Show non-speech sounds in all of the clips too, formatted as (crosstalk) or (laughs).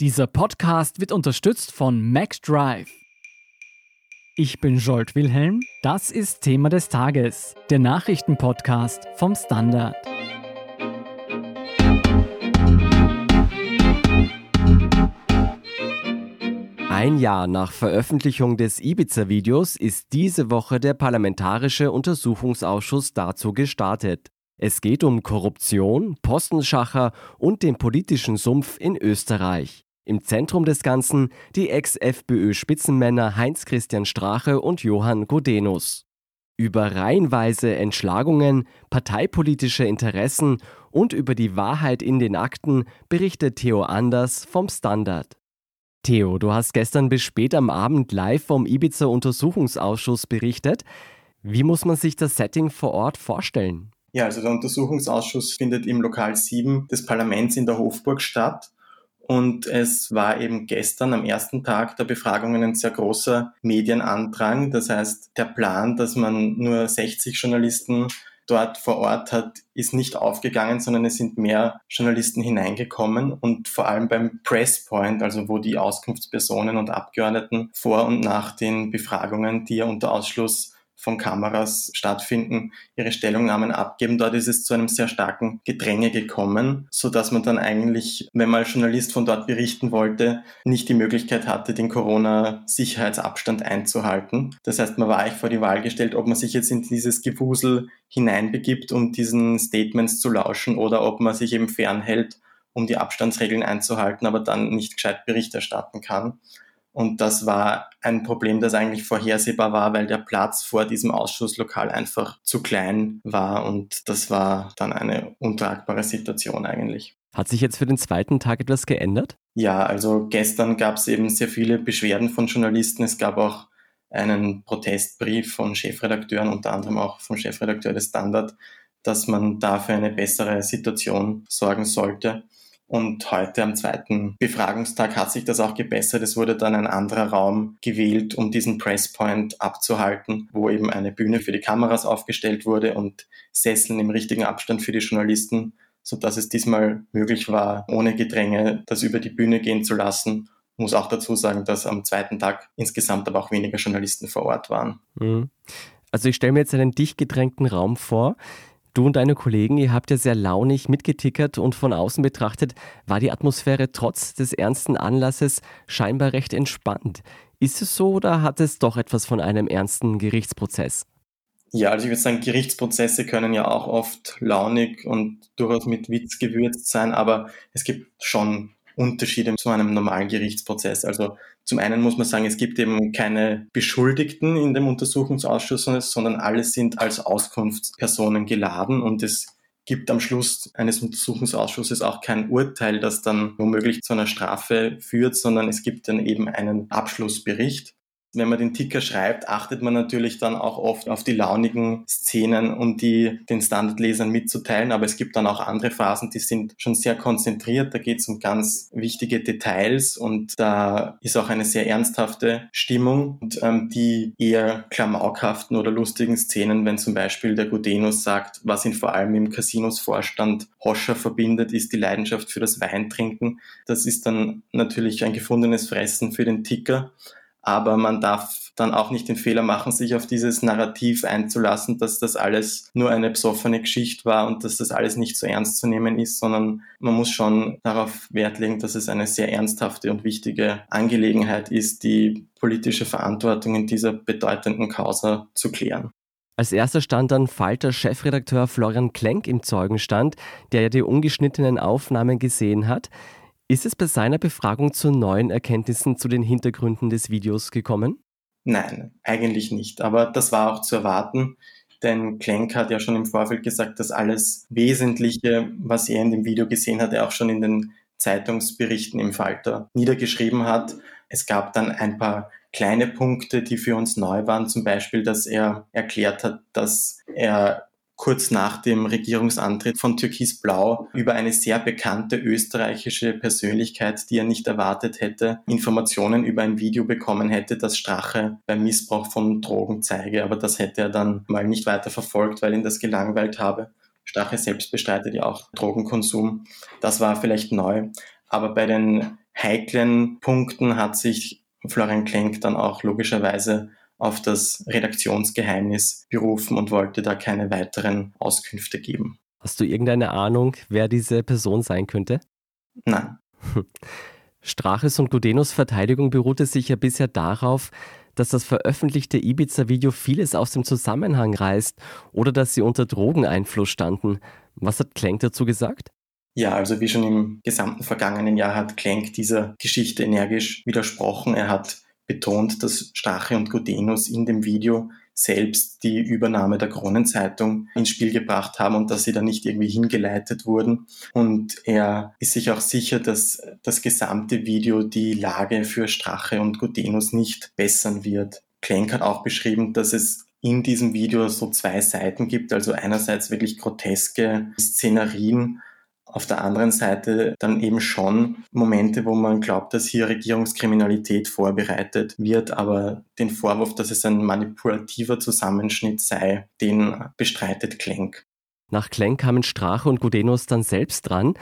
Dieser Podcast wird unterstützt von Max Drive. Ich bin Jolt Wilhelm, das ist Thema des Tages, der Nachrichtenpodcast vom Standard. Ein Jahr nach Veröffentlichung des Ibiza-Videos ist diese Woche der Parlamentarische Untersuchungsausschuss dazu gestartet. Es geht um Korruption, Postenschacher und den politischen Sumpf in Österreich. Im Zentrum des Ganzen die Ex-FPÖ-Spitzenmänner Heinz-Christian Strache und Johann Godenus. Über reihenweise Entschlagungen, parteipolitische Interessen und über die Wahrheit in den Akten berichtet Theo Anders vom Standard. Theo, du hast gestern bis spät am Abend live vom Ibiza-Untersuchungsausschuss berichtet. Wie muss man sich das Setting vor Ort vorstellen? Ja, also der Untersuchungsausschuss findet im Lokal 7 des Parlaments in der Hofburg statt. Und es war eben gestern am ersten Tag der Befragungen ein sehr großer Medienandrang. Das heißt, der Plan, dass man nur 60 Journalisten dort vor Ort hat, ist nicht aufgegangen, sondern es sind mehr Journalisten hineingekommen und vor allem beim Presspoint, also wo die Auskunftspersonen und Abgeordneten vor und nach den Befragungen, die ja unter Ausschluss von Kameras stattfinden, ihre Stellungnahmen abgeben. Dort ist es zu einem sehr starken Gedränge gekommen, so dass man dann eigentlich, wenn man als Journalist von dort berichten wollte, nicht die Möglichkeit hatte, den Corona-Sicherheitsabstand einzuhalten. Das heißt, man war eigentlich vor die Wahl gestellt, ob man sich jetzt in dieses Gewusel hineinbegibt, um diesen Statements zu lauschen oder ob man sich eben fernhält, um die Abstandsregeln einzuhalten, aber dann nicht gescheit Bericht erstatten kann. Und das war ein Problem, das eigentlich vorhersehbar war, weil der Platz vor diesem Ausschusslokal einfach zu klein war. Und das war dann eine untragbare Situation eigentlich. Hat sich jetzt für den zweiten Tag etwas geändert? Ja, also gestern gab es eben sehr viele Beschwerden von Journalisten. Es gab auch einen Protestbrief von Chefredakteuren, unter anderem auch vom Chefredakteur des Standard, dass man da für eine bessere Situation sorgen sollte. Und heute am zweiten Befragungstag hat sich das auch gebessert. Es wurde dann ein anderer Raum gewählt, um diesen Presspoint abzuhalten, wo eben eine Bühne für die Kameras aufgestellt wurde und Sesseln im richtigen Abstand für die Journalisten, so dass es diesmal möglich war, ohne Gedränge das über die Bühne gehen zu lassen. Muss auch dazu sagen, dass am zweiten Tag insgesamt aber auch weniger Journalisten vor Ort waren. Mhm. Also ich stelle mir jetzt einen dicht gedrängten Raum vor. Du und deine Kollegen, ihr habt ja sehr launig mitgetickert und von außen betrachtet war die Atmosphäre trotz des ernsten Anlasses scheinbar recht entspannt. Ist es so oder hat es doch etwas von einem ernsten Gerichtsprozess? Ja, also ich würde sagen, Gerichtsprozesse können ja auch oft launig und durchaus mit Witz gewürzt sein, aber es gibt schon Unterschiede zu einem normalen Gerichtsprozess. Also zum einen muss man sagen, es gibt eben keine Beschuldigten in dem Untersuchungsausschuss, sondern alle sind als Auskunftspersonen geladen und es gibt am Schluss eines Untersuchungsausschusses auch kein Urteil, das dann womöglich zu einer Strafe führt, sondern es gibt dann eben einen Abschlussbericht. Wenn man den Ticker schreibt, achtet man natürlich dann auch oft auf die launigen Szenen, um die den Standardlesern mitzuteilen. Aber es gibt dann auch andere Phasen, die sind schon sehr konzentriert. Da geht es um ganz wichtige Details und da ist auch eine sehr ernsthafte Stimmung. Und ähm, die eher klamaukhaften oder lustigen Szenen, wenn zum Beispiel der Gudenus sagt, was ihn vor allem im Casinos-Vorstand Hoscher verbindet, ist die Leidenschaft für das Weintrinken. Das ist dann natürlich ein gefundenes Fressen für den Ticker aber man darf dann auch nicht den Fehler machen, sich auf dieses Narrativ einzulassen, dass das alles nur eine besoffene Geschichte war und dass das alles nicht so ernst zu nehmen ist, sondern man muss schon darauf Wert legen, dass es eine sehr ernsthafte und wichtige Angelegenheit ist, die politische Verantwortung in dieser bedeutenden Causa zu klären. Als erster stand dann Falter-Chefredakteur Florian Klenk im Zeugenstand, der ja die ungeschnittenen Aufnahmen gesehen hat. Ist es bei seiner Befragung zu neuen Erkenntnissen zu den Hintergründen des Videos gekommen? Nein, eigentlich nicht. Aber das war auch zu erwarten, denn Klenk hat ja schon im Vorfeld gesagt, dass alles Wesentliche, was er in dem Video gesehen hat, er auch schon in den Zeitungsberichten im Falter niedergeschrieben hat. Es gab dann ein paar kleine Punkte, die für uns neu waren, zum Beispiel, dass er erklärt hat, dass er kurz nach dem Regierungsantritt von Türkis Blau über eine sehr bekannte österreichische Persönlichkeit, die er nicht erwartet hätte, Informationen über ein Video bekommen hätte, das Strache beim Missbrauch von Drogen zeige. Aber das hätte er dann mal nicht weiter verfolgt, weil ihn das gelangweilt habe. Strache selbst bestreitet ja auch Drogenkonsum. Das war vielleicht neu. Aber bei den heiklen Punkten hat sich Florian Klenk dann auch logischerweise auf das Redaktionsgeheimnis berufen und wollte da keine weiteren Auskünfte geben. Hast du irgendeine Ahnung, wer diese Person sein könnte? Nein. (laughs) Straches und Gudenus Verteidigung beruhte sich ja bisher darauf, dass das veröffentlichte Ibiza-Video vieles aus dem Zusammenhang reißt oder dass sie unter Drogeneinfluss standen. Was hat Klenk dazu gesagt? Ja, also wie schon im gesamten vergangenen Jahr hat Klenk dieser Geschichte energisch widersprochen. Er hat betont, dass Strache und Gudenus in dem Video selbst die Übernahme der Kronenzeitung ins Spiel gebracht haben und dass sie da nicht irgendwie hingeleitet wurden. Und er ist sich auch sicher, dass das gesamte Video die Lage für Strache und Gudenus nicht bessern wird. Klenk hat auch beschrieben, dass es in diesem Video so zwei Seiten gibt, also einerseits wirklich groteske Szenerien auf der anderen Seite dann eben schon Momente, wo man glaubt, dass hier Regierungskriminalität vorbereitet wird, aber den Vorwurf, dass es ein manipulativer Zusammenschnitt sei, den bestreitet Klenk. Nach Klenk kamen Strache und Gudenus dann selbst dran.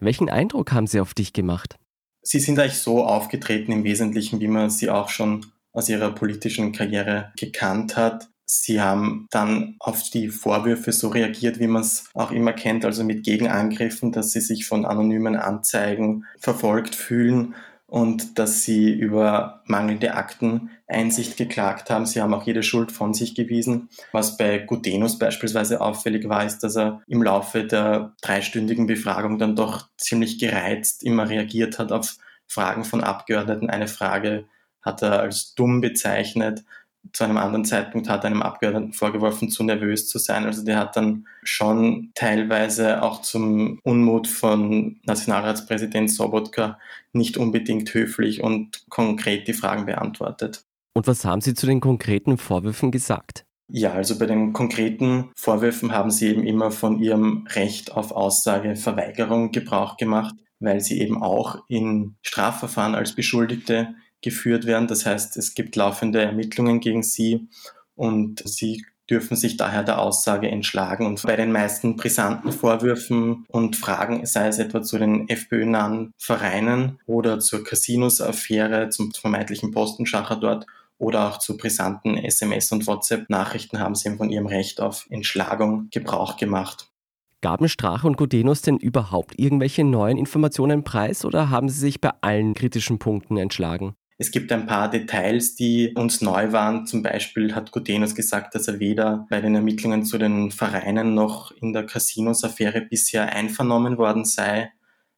Welchen Eindruck haben sie auf dich gemacht? Sie sind eigentlich so aufgetreten im Wesentlichen, wie man sie auch schon aus ihrer politischen Karriere gekannt hat. Sie haben dann auf die Vorwürfe so reagiert, wie man es auch immer kennt, also mit Gegenangriffen, dass sie sich von anonymen Anzeigen verfolgt fühlen und dass sie über mangelnde Akteneinsicht geklagt haben. Sie haben auch jede Schuld von sich gewiesen. Was bei Gutenus beispielsweise auffällig war, ist, dass er im Laufe der dreistündigen Befragung dann doch ziemlich gereizt immer reagiert hat auf Fragen von Abgeordneten. Eine Frage hat er als dumm bezeichnet zu einem anderen Zeitpunkt hat einem Abgeordneten vorgeworfen, zu nervös zu sein. Also der hat dann schon teilweise auch zum Unmut von Nationalratspräsident Sobotka nicht unbedingt höflich und konkret die Fragen beantwortet. Und was haben Sie zu den konkreten Vorwürfen gesagt? Ja, also bei den konkreten Vorwürfen haben Sie eben immer von Ihrem Recht auf Aussageverweigerung Gebrauch gemacht, weil Sie eben auch in Strafverfahren als Beschuldigte geführt werden. Das heißt, es gibt laufende Ermittlungen gegen sie und sie dürfen sich daher der Aussage entschlagen. Und bei den meisten brisanten Vorwürfen und Fragen, sei es etwa zu den FPÖ-nahen Vereinen oder zur Casinos-Affäre, zum vermeintlichen Postenschacher dort oder auch zu brisanten SMS- und WhatsApp-Nachrichten haben sie von ihrem Recht auf Entschlagung Gebrauch gemacht. Gaben Strache und Gudenus denn überhaupt irgendwelche neuen Informationen preis oder haben sie sich bei allen kritischen Punkten entschlagen? Es gibt ein paar Details, die uns neu waren. Zum Beispiel hat Gutenus gesagt, dass er weder bei den Ermittlungen zu den Vereinen noch in der Casinos-Affäre bisher einvernommen worden sei.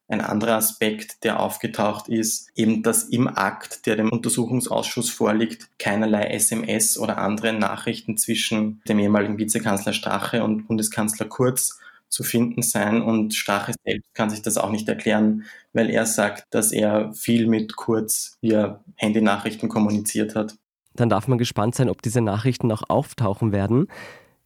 Ein anderer Aspekt, der aufgetaucht ist, eben, dass im Akt, der dem Untersuchungsausschuss vorliegt, keinerlei SMS oder andere Nachrichten zwischen dem ehemaligen Vizekanzler Strache und Bundeskanzler Kurz zu finden sein. Und Strache selbst kann sich das auch nicht erklären, weil er sagt, dass er viel mit Kurz via Handynachrichten kommuniziert hat. Dann darf man gespannt sein, ob diese Nachrichten noch auftauchen werden.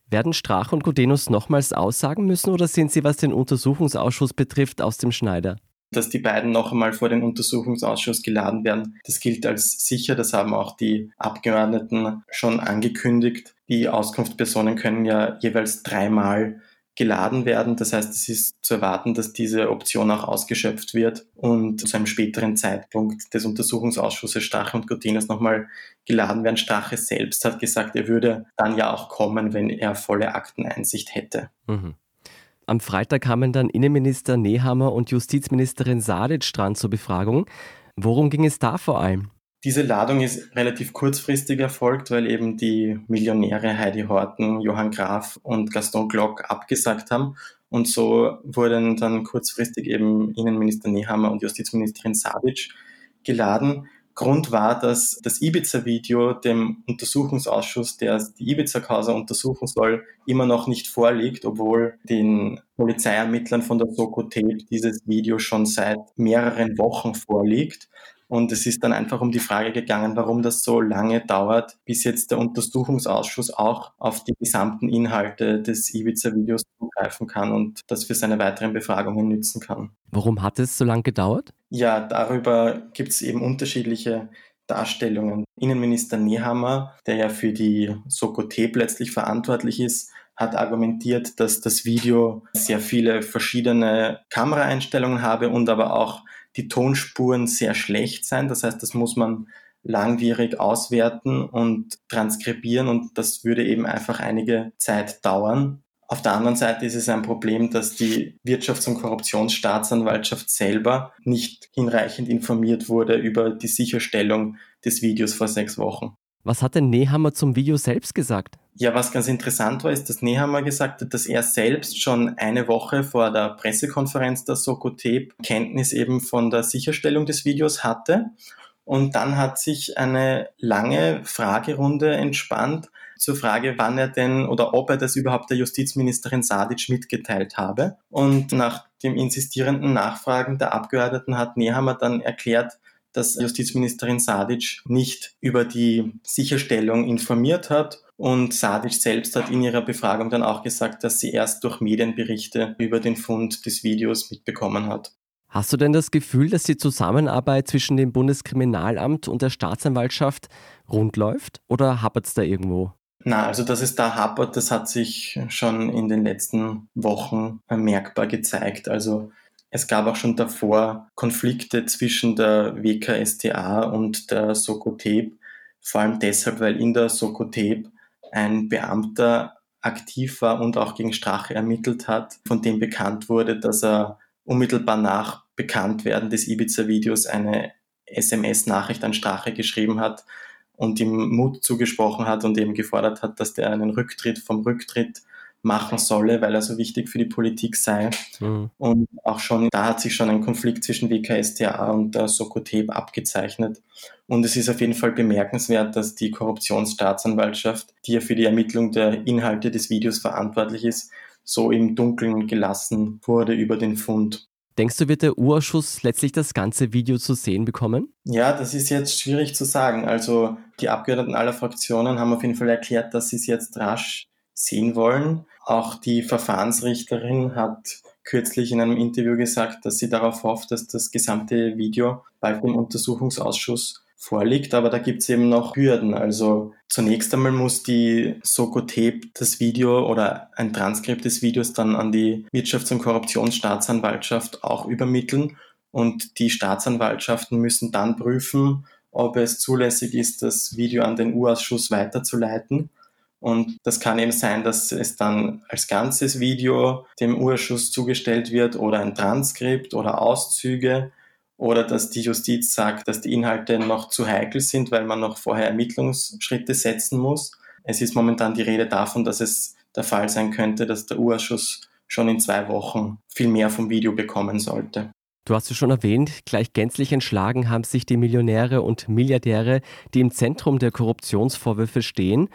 Werden Strache und Gudenus nochmals aussagen müssen oder sind sie, was den Untersuchungsausschuss betrifft, aus dem Schneider? Dass die beiden noch einmal vor den Untersuchungsausschuss geladen werden, das gilt als sicher. Das haben auch die Abgeordneten schon angekündigt. Die Auskunftspersonen können ja jeweils dreimal geladen werden. Das heißt, es ist zu erwarten, dass diese Option auch ausgeschöpft wird und zu einem späteren Zeitpunkt des Untersuchungsausschusses Strache und Gutinus nochmal geladen werden. Strache selbst hat gesagt, er würde dann ja auch kommen, wenn er volle Akteneinsicht hätte. Mhm. Am Freitag kamen dann Innenminister Nehammer und Justizministerin Sadic dran zur Befragung. Worum ging es da vor allem? Diese Ladung ist relativ kurzfristig erfolgt, weil eben die Millionäre Heidi Horten, Johann Graf und Gaston Glock abgesagt haben. Und so wurden dann kurzfristig eben Innenminister Nehammer und Justizministerin Savic geladen. Grund war, dass das Ibiza-Video dem Untersuchungsausschuss, der die Ibiza-Causa untersuchen soll, immer noch nicht vorliegt, obwohl den Polizeiermittlern von der Soko Tape dieses Video schon seit mehreren Wochen vorliegt. Und es ist dann einfach um die Frage gegangen, warum das so lange dauert, bis jetzt der Untersuchungsausschuss auch auf die gesamten Inhalte des Ibiza-Videos zugreifen kann und das für seine weiteren Befragungen nützen kann. Warum hat es so lange gedauert? Ja, darüber gibt es eben unterschiedliche Darstellungen. Innenminister Nehammer, der ja für die Soko-Tape letztlich verantwortlich ist, hat argumentiert, dass das Video sehr viele verschiedene Kameraeinstellungen habe und aber auch die Tonspuren sehr schlecht sein. Das heißt, das muss man langwierig auswerten und transkribieren und das würde eben einfach einige Zeit dauern. Auf der anderen Seite ist es ein Problem, dass die Wirtschafts- und Korruptionsstaatsanwaltschaft selber nicht hinreichend informiert wurde über die Sicherstellung des Videos vor sechs Wochen. Was hat denn Nehammer zum Video selbst gesagt? Ja, was ganz interessant war, ist, dass Nehammer gesagt hat, dass er selbst schon eine Woche vor der Pressekonferenz der Sokotep Kenntnis eben von der Sicherstellung des Videos hatte. Und dann hat sich eine lange Fragerunde entspannt, zur Frage, wann er denn oder ob er das überhaupt der Justizministerin Sadic mitgeteilt habe. Und nach dem insistierenden Nachfragen der Abgeordneten hat Nehammer dann erklärt, dass Justizministerin Sadic nicht über die Sicherstellung informiert hat. Und Sadic selbst hat in ihrer Befragung dann auch gesagt, dass sie erst durch Medienberichte über den Fund des Videos mitbekommen hat. Hast du denn das Gefühl, dass die Zusammenarbeit zwischen dem Bundeskriminalamt und der Staatsanwaltschaft rund läuft oder hapert es da irgendwo? Na, also dass es da hapert, das hat sich schon in den letzten Wochen merkbar gezeigt. Also es gab auch schon davor Konflikte zwischen der WKSTA und der Sokotep, vor allem deshalb, weil in der Sokotep ein Beamter aktiv war und auch gegen Strache ermittelt hat, von dem bekannt wurde, dass er unmittelbar nach Bekanntwerden des Ibiza-Videos eine SMS-Nachricht an Strache geschrieben hat, und ihm Mut zugesprochen hat und eben gefordert hat, dass der einen Rücktritt vom Rücktritt machen solle, weil er so wichtig für die Politik sei. Mhm. Und auch schon, da hat sich schon ein Konflikt zwischen WKStA und der Sokoteb abgezeichnet. Und es ist auf jeden Fall bemerkenswert, dass die Korruptionsstaatsanwaltschaft, die ja für die Ermittlung der Inhalte des Videos verantwortlich ist, so im Dunkeln gelassen wurde über den Fund. Denkst du, wird der U-Ausschuss letztlich das ganze Video zu sehen bekommen? Ja, das ist jetzt schwierig zu sagen. Also die Abgeordneten aller Fraktionen haben auf jeden Fall erklärt, dass sie es jetzt rasch sehen wollen. Auch die Verfahrensrichterin hat kürzlich in einem Interview gesagt, dass sie darauf hofft, dass das gesamte Video bald im Untersuchungsausschuss vorliegt, aber da gibt es eben noch Hürden. Also zunächst einmal muss die Sokotep das Video oder ein Transkript des Videos dann an die Wirtschafts- und Korruptionsstaatsanwaltschaft auch übermitteln und die Staatsanwaltschaften müssen dann prüfen, ob es zulässig ist, das Video an den U-Ausschuss weiterzuleiten. Und das kann eben sein, dass es dann als ganzes Video dem U-Ausschuss zugestellt wird oder ein Transkript oder Auszüge oder dass die Justiz sagt, dass die Inhalte noch zu heikel sind, weil man noch vorher Ermittlungsschritte setzen muss. Es ist momentan die Rede davon, dass es der Fall sein könnte, dass der U-Ausschuss schon in zwei Wochen viel mehr vom Video bekommen sollte. Du hast es schon erwähnt, gleich gänzlich entschlagen haben sich die Millionäre und Milliardäre, die im Zentrum der Korruptionsvorwürfe stehen.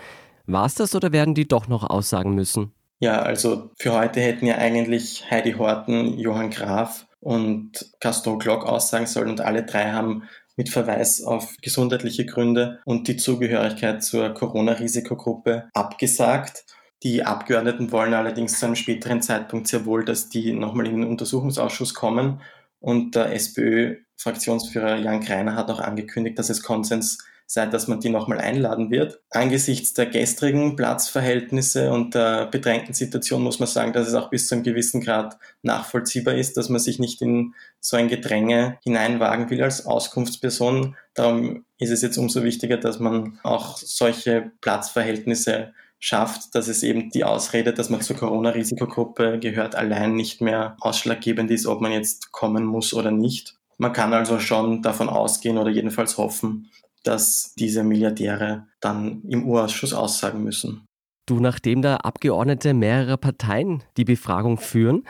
War es das oder werden die doch noch aussagen müssen? Ja, also für heute hätten ja eigentlich Heidi Horten, Johann Graf und Gaston Glock aussagen sollen und alle drei haben mit Verweis auf gesundheitliche Gründe und die Zugehörigkeit zur Corona-Risikogruppe abgesagt. Die Abgeordneten wollen allerdings zu einem späteren Zeitpunkt sehr wohl, dass die nochmal in den Untersuchungsausschuss kommen. Und der SPÖ-Fraktionsführer Jan Kreiner hat auch angekündigt, dass es Konsens sei, dass man die nochmal einladen wird. Angesichts der gestrigen Platzverhältnisse und der bedrängten Situation muss man sagen, dass es auch bis zu einem gewissen Grad nachvollziehbar ist, dass man sich nicht in so ein Gedränge hineinwagen will als Auskunftsperson. Darum ist es jetzt umso wichtiger, dass man auch solche Platzverhältnisse schafft, dass es eben die Ausrede, dass man zur Corona-Risikogruppe gehört, allein nicht mehr ausschlaggebend ist, ob man jetzt kommen muss oder nicht. Man kann also schon davon ausgehen oder jedenfalls hoffen, dass diese Milliardäre dann im Urausschuss aussagen müssen. Du, nachdem da Abgeordnete mehrerer Parteien die Befragung führen,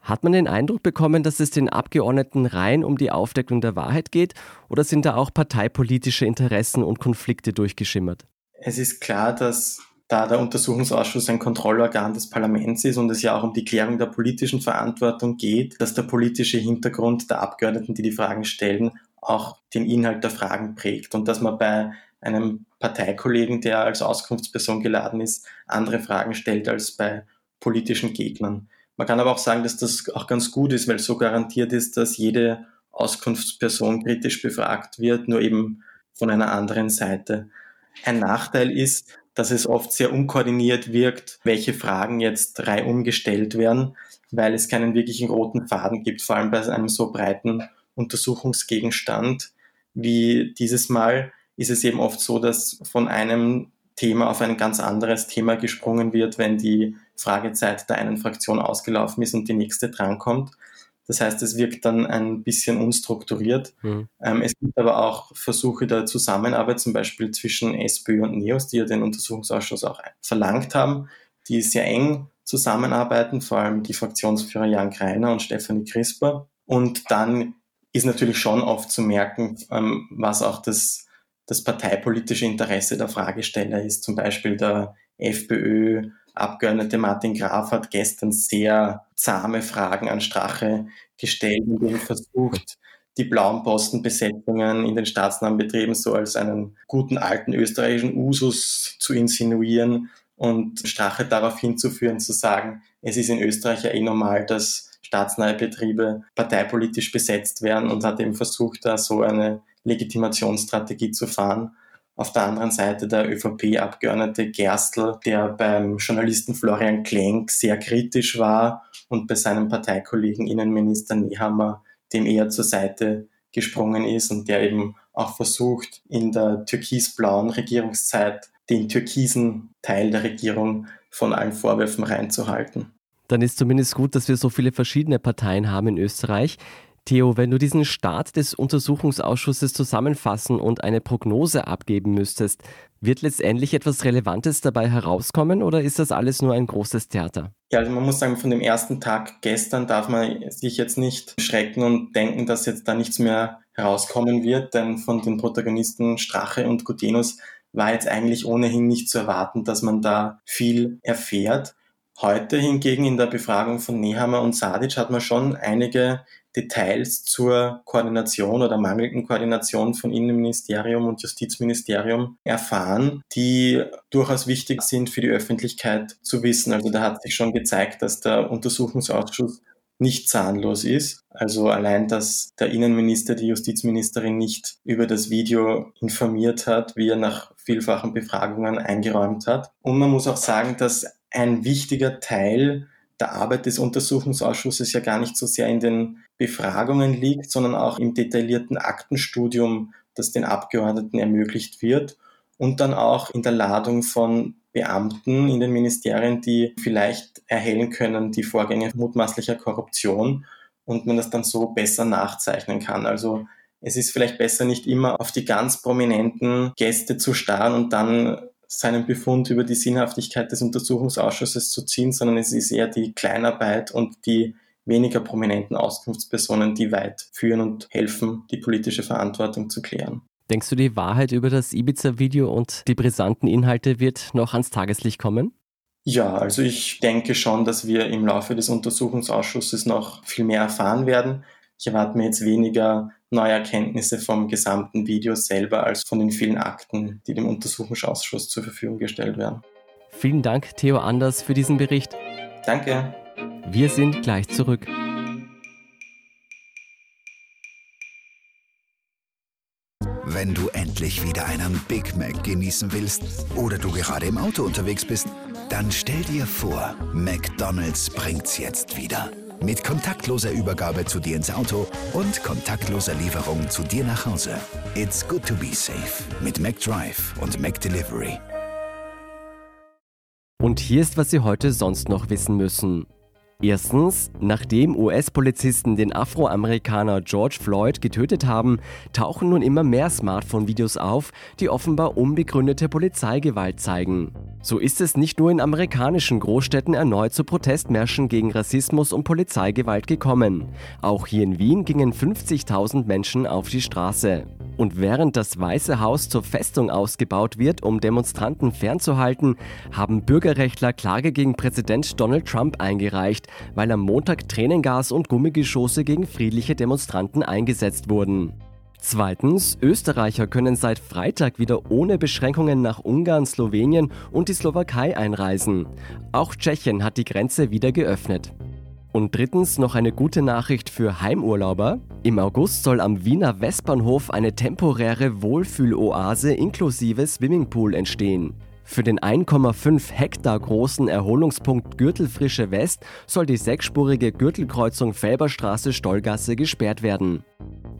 hat man den Eindruck bekommen, dass es den Abgeordneten rein um die Aufdeckung der Wahrheit geht oder sind da auch parteipolitische Interessen und Konflikte durchgeschimmert? Es ist klar, dass da der Untersuchungsausschuss ein Kontrollorgan des Parlaments ist und es ja auch um die Klärung der politischen Verantwortung geht, dass der politische Hintergrund der Abgeordneten, die die Fragen stellen, auch den Inhalt der Fragen prägt und dass man bei einem Parteikollegen, der als Auskunftsperson geladen ist, andere Fragen stellt als bei politischen Gegnern. Man kann aber auch sagen, dass das auch ganz gut ist, weil so garantiert ist, dass jede Auskunftsperson kritisch befragt wird, nur eben von einer anderen Seite. Ein Nachteil ist, dass es oft sehr unkoordiniert wirkt, welche Fragen jetzt reihum gestellt werden, weil es keinen wirklichen roten Faden gibt, vor allem bei einem so breiten Untersuchungsgegenstand wie dieses Mal, ist es eben oft so, dass von einem Thema auf ein ganz anderes Thema gesprungen wird, wenn die Fragezeit der einen Fraktion ausgelaufen ist und die nächste drankommt. Das heißt, es wirkt dann ein bisschen unstrukturiert. Mhm. Ähm, es gibt aber auch Versuche der Zusammenarbeit, zum Beispiel zwischen SPÖ und NEOS, die ja den Untersuchungsausschuss auch verlangt haben, die sehr eng zusammenarbeiten, vor allem die Fraktionsführer Jan Greiner und Stefanie Crisper. Und dann ist natürlich schon oft zu merken, ähm, was auch das, das parteipolitische Interesse der Fragesteller ist. Zum Beispiel der FPÖ Abgeordnete Martin Graf hat gestern sehr zahme Fragen an Strache gestellt und ihm versucht, die blauen Postenbesetzungen in den staatsnahen Betrieben so als einen guten alten österreichischen Usus zu insinuieren und Strache darauf hinzuführen, zu sagen, es ist in Österreich ja eh normal, dass staatsnahe Betriebe parteipolitisch besetzt werden und hat eben versucht, da so eine Legitimationsstrategie zu fahren. Auf der anderen Seite der ÖVP-Abgeordnete Gerstl, der beim Journalisten Florian Klenk sehr kritisch war und bei seinem Parteikollegen Innenminister Nehammer dem eher zur Seite gesprungen ist und der eben auch versucht, in der türkisblauen Regierungszeit den türkisen Teil der Regierung von allen Vorwürfen reinzuhalten. Dann ist zumindest gut, dass wir so viele verschiedene Parteien haben in Österreich. Theo, wenn du diesen Start des Untersuchungsausschusses zusammenfassen und eine Prognose abgeben müsstest, wird letztendlich etwas Relevantes dabei herauskommen oder ist das alles nur ein großes Theater? Ja, also man muss sagen, von dem ersten Tag gestern darf man sich jetzt nicht schrecken und denken, dass jetzt da nichts mehr herauskommen wird, denn von den Protagonisten Strache und Gutenus war jetzt eigentlich ohnehin nicht zu erwarten, dass man da viel erfährt. Heute hingegen in der Befragung von Nehammer und Sadic hat man schon einige Details zur Koordination oder mangelnden Koordination von Innenministerium und Justizministerium erfahren, die durchaus wichtig sind für die Öffentlichkeit zu wissen. Also da hat sich schon gezeigt, dass der Untersuchungsausschuss nicht zahnlos ist. Also allein, dass der Innenminister die Justizministerin nicht über das Video informiert hat, wie er nach vielfachen Befragungen eingeräumt hat. Und man muss auch sagen, dass ein wichtiger Teil der Arbeit des Untersuchungsausschusses ja gar nicht so sehr in den Befragungen liegt, sondern auch im detaillierten Aktenstudium, das den Abgeordneten ermöglicht wird und dann auch in der Ladung von Beamten in den Ministerien, die vielleicht erhellen können die Vorgänge mutmaßlicher Korruption und man das dann so besser nachzeichnen kann. Also es ist vielleicht besser, nicht immer auf die ganz prominenten Gäste zu starren und dann seinen Befund über die Sinnhaftigkeit des Untersuchungsausschusses zu ziehen, sondern es ist eher die Kleinarbeit und die weniger prominenten Auskunftspersonen, die weit führen und helfen, die politische Verantwortung zu klären. Denkst du, die Wahrheit über das Ibiza-Video und die brisanten Inhalte wird noch ans Tageslicht kommen? Ja, also ich denke schon, dass wir im Laufe des Untersuchungsausschusses noch viel mehr erfahren werden. Ich erwarte mir jetzt weniger neue Erkenntnisse vom gesamten Video selber als von den vielen Akten, die dem Untersuchungsausschuss zur Verfügung gestellt werden. Vielen Dank, Theo Anders, für diesen Bericht. Danke. Wir sind gleich zurück. Wenn du endlich wieder einen Big Mac genießen willst oder du gerade im Auto unterwegs bist, dann stell dir vor, McDonald's bringt's jetzt wieder. Mit kontaktloser Übergabe zu dir ins Auto und kontaktloser Lieferung zu dir nach Hause. It's good to be safe mit McDrive und McDelivery. Und hier ist, was Sie heute sonst noch wissen müssen. Erstens, nachdem US-Polizisten den Afroamerikaner George Floyd getötet haben, tauchen nun immer mehr Smartphone-Videos auf, die offenbar unbegründete Polizeigewalt zeigen. So ist es nicht nur in amerikanischen Großstädten erneut zu Protestmärschen gegen Rassismus und Polizeigewalt gekommen. Auch hier in Wien gingen 50.000 Menschen auf die Straße. Und während das Weiße Haus zur Festung ausgebaut wird, um Demonstranten fernzuhalten, haben Bürgerrechtler Klage gegen Präsident Donald Trump eingereicht, weil am Montag Tränengas und Gummigeschosse gegen friedliche Demonstranten eingesetzt wurden. Zweitens, Österreicher können seit Freitag wieder ohne Beschränkungen nach Ungarn, Slowenien und die Slowakei einreisen. Auch Tschechien hat die Grenze wieder geöffnet. Und drittens noch eine gute Nachricht für Heimurlauber. Im August soll am Wiener Westbahnhof eine temporäre Wohlfühloase inklusive Swimmingpool entstehen. Für den 1,5 Hektar großen Erholungspunkt Gürtelfrische West soll die sechsspurige Gürtelkreuzung Felberstraße-Stollgasse gesperrt werden.